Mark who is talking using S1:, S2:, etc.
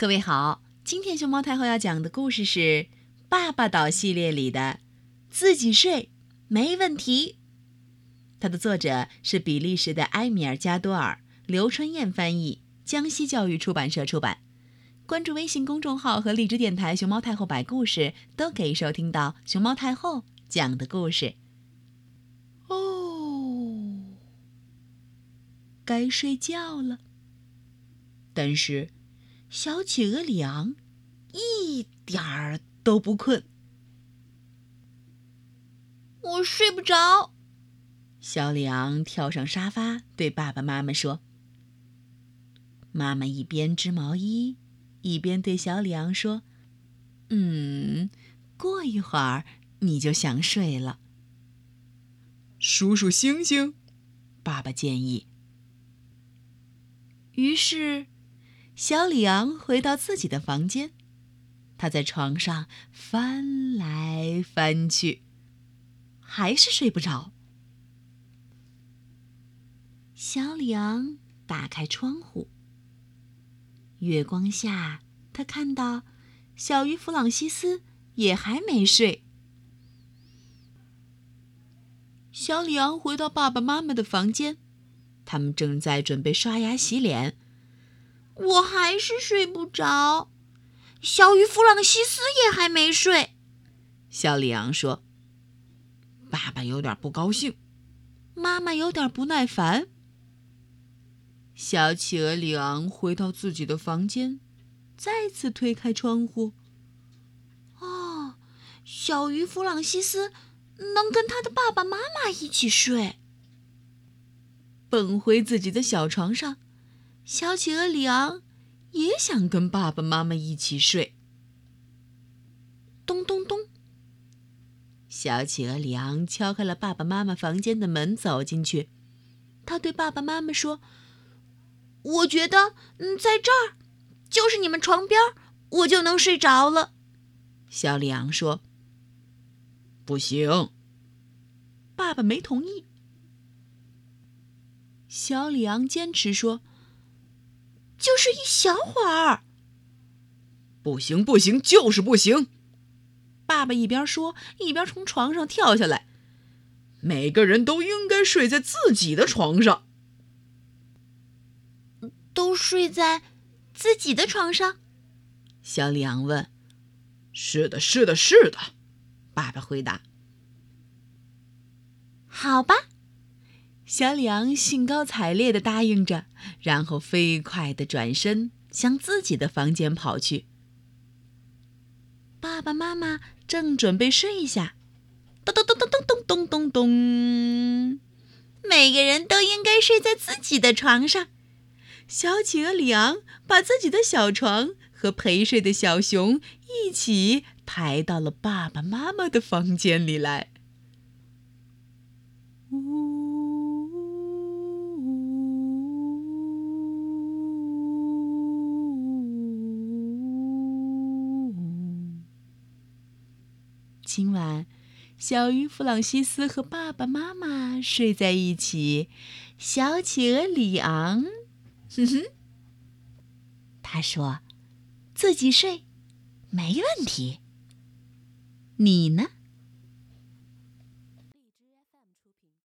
S1: 各位好，今天熊猫太后要讲的故事是《爸爸岛》系列里的《自己睡没问题》。它的作者是比利时的埃米尔·加多尔，刘春燕翻译，江西教育出版社出版。关注微信公众号和荔枝电台“熊猫太后摆故事”，都可以收听到熊猫太后讲的故事。哦，该睡觉了。但是。小企鹅里昂一点儿都不困，
S2: 我睡不着。
S1: 小里昂跳上沙发，对爸爸妈妈说：“妈妈一边织毛衣，一边对小里昂说：‘嗯，过一会儿你就想睡了。’
S3: 数数星星，
S1: 爸爸建议。于是。”小里昂回到自己的房间，他在床上翻来翻去，还是睡不着。小里昂打开窗户，月光下，他看到小鱼弗朗西斯也还没睡。小里昂回到爸爸妈妈的房间，他们正在准备刷牙洗脸。
S2: 我还是睡不着，小鱼弗朗西斯也还没睡。
S1: 小里昂说：“
S3: 爸爸有点不高兴，
S1: 妈妈有点不耐烦。”小企鹅里昂回到自己的房间，再次推开窗户。
S2: 哦，小鱼弗朗西斯能跟他的爸爸妈妈一起睡。
S1: 蹦回自己的小床上。小企鹅里昂也想跟爸爸妈妈一起睡。咚咚咚！小企鹅里昂敲开了爸爸妈妈房间的门，走进去。他对爸爸妈妈说：“
S2: 我觉得，嗯，在这儿，就是你们床边，我就能睡着了。”
S1: 小里昂说：“
S3: 不行。”
S1: 爸爸没同意。小里昂坚持说。
S2: 就是一小会儿，
S3: 不行不行，就是不行！
S1: 爸爸一边说，一边从床上跳下来。
S3: 每个人都应该睡在自己的床上。
S2: 都睡在自己的床上？
S1: 小里昂问。
S3: 是的，是的，是的，
S1: 爸爸回答。
S2: 好吧。
S1: 小里昂兴高采烈地答应着，然后飞快地转身向自己的房间跑去。爸爸妈妈正准备睡下，咚咚咚咚咚咚咚咚咚，
S2: 每个人都应该睡在自己的床上。
S1: 小企鹅里昂把自己的小床和陪睡的小熊一起抬到了爸爸妈妈的房间里来。今晚，小鱼弗朗西斯和爸爸妈妈睡在一起。小企鹅里昂，哼哼，他说：“自己睡，没问题。”你呢？